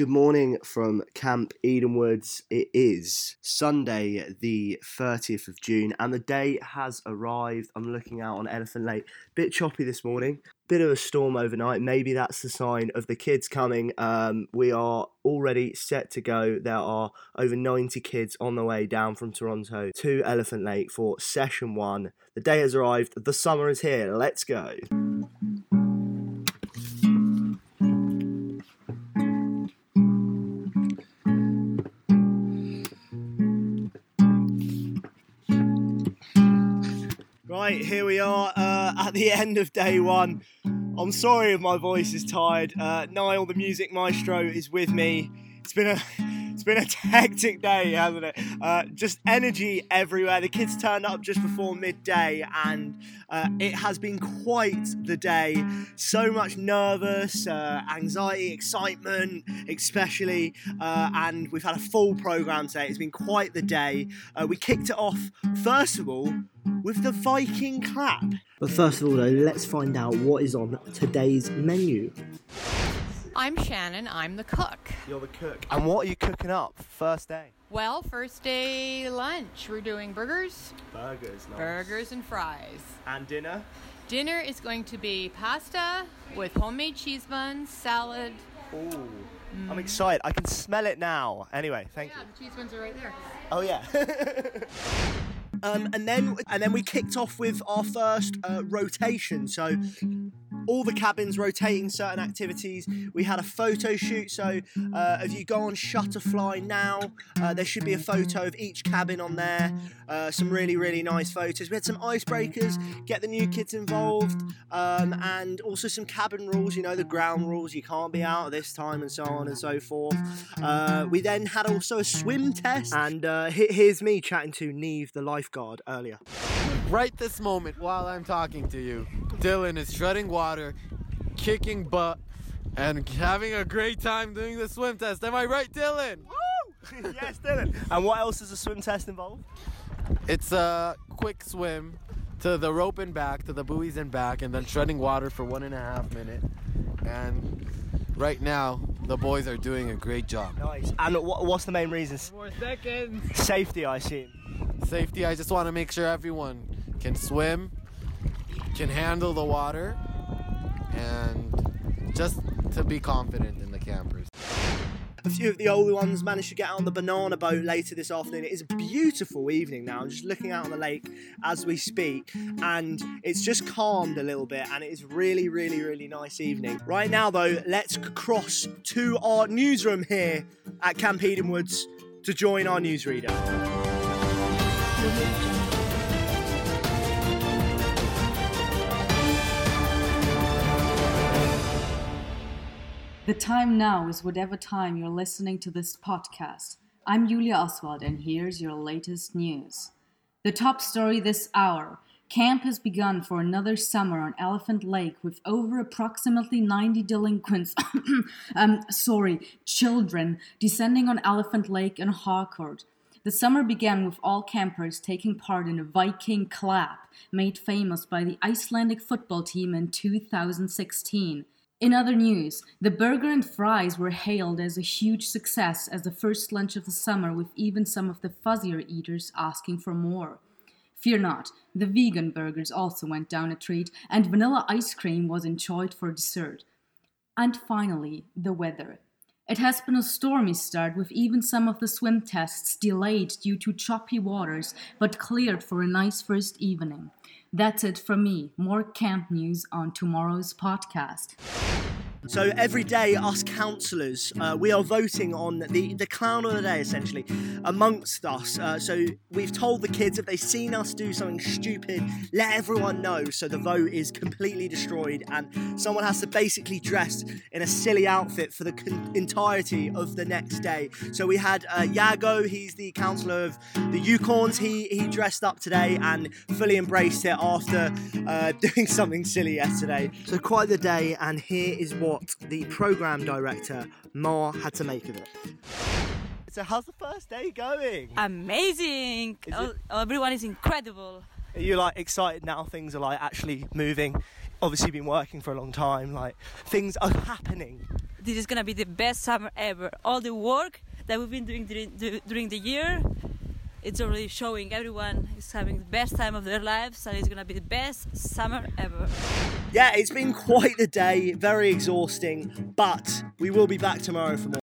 Good morning from Camp Edenwoods. It is Sunday, the 30th of June, and the day has arrived. I'm looking out on Elephant Lake. Bit choppy this morning, bit of a storm overnight. Maybe that's the sign of the kids coming. Um, we are already set to go. There are over 90 kids on the way down from Toronto to Elephant Lake for session one. The day has arrived. The summer is here. Let's go. Right, here we are uh, at the end of day one. I'm sorry if my voice is tired. Uh, Niall, the music maestro, is with me. It's been a it's been a hectic day, hasn't it? Uh, just energy everywhere. The kids turned up just before midday, and uh, it has been quite the day. So much nervous, uh, anxiety, excitement, especially, uh, and we've had a full program today. It's been quite the day. Uh, we kicked it off first of all with the Viking clap. But first of all, though, let's find out what is on today's menu. I'm Shannon. I'm the cook. You're the cook. And what are you cooking up first day? Well, first day lunch, we're doing burgers, Burgers, nice. burgers and fries. And dinner? Dinner is going to be pasta with homemade cheese buns, salad. Ooh. I'm excited. I can smell it now. Anyway, thank Yeah, you. Yeah, the cheese buns are right there. Oh yeah. um, and then and then we kicked off with our first uh, rotation. So all the cabins rotating certain activities. We had a photo shoot. So uh, if you go on Shutterfly now, uh, there should be a photo of each cabin on there. Uh, some really really nice photos. We had some icebreakers, get the new kids involved, um, and also some cabin rules. You know the ground rules. You can't be out at this time and so on and so forth. Uh, we then had also a swim test, and uh, here's me chatting to Neve, the lifeguard, earlier. Right this moment, while I'm talking to you, Dylan is treading water, kicking butt, and having a great time doing the swim test. Am I right, Dylan? Woo! yes, Dylan. And what else does a swim test involve? It's a quick swim to the rope and back, to the buoys and back, and then treading water for one and a half minute. And right now, the boys are doing a great job. Nice. And what, what's the main reason? More seconds. Safety, I assume. Safety, I just want to make sure everyone can swim, can handle the water, and just to be confident in the campers. A few of the older ones managed to get on the banana boat later this afternoon. It is a beautiful evening now. I'm just looking out on the lake as we speak, and it's just calmed a little bit, and it is really, really, really nice evening. Right now, though, let's cross to our newsroom here at Camp Edenwoods to join our newsreader. The time now is whatever time you're listening to this podcast. I'm Julia Oswald, and here's your latest news. The top story this hour Camp has begun for another summer on Elephant Lake with over approximately 90 delinquents, um, sorry, children, descending on Elephant Lake and Harcourt. The summer began with all campers taking part in a Viking clap, made famous by the Icelandic football team in 2016. In other news, the burger and fries were hailed as a huge success as the first lunch of the summer, with even some of the fuzzier eaters asking for more. Fear not, the vegan burgers also went down a treat, and vanilla ice cream was enjoyed for dessert. And finally, the weather. It has been a stormy start, with even some of the swim tests delayed due to choppy waters, but cleared for a nice first evening. That's it from me. More camp news on tomorrow's podcast. So every day, us councillors, uh, we are voting on the, the clown of the day, essentially, amongst us. Uh, so we've told the kids if they've seen us do something stupid, let everyone know. So the vote is completely destroyed, and someone has to basically dress in a silly outfit for the con- entirety of the next day. So we had uh, Yago, he's the councillor of the Yukons. He he dressed up today and fully embraced it after uh, doing something silly yesterday. So quite the day, and here is what the program director Ma had to make of it. So how's the first day going? Amazing! Is Oh, everyone is incredible. Are you like excited now? Things are like actually moving. Obviously, been working for a long time. Like things are happening. this is gonna be the best summer ever. All the work that we've been doing during during the year, it's already showing. Everyone is having the best time of their lives, and it's gonna be the best summer ever. Yeah, it's been quite the day, very exhausting, but we will be back tomorrow for more.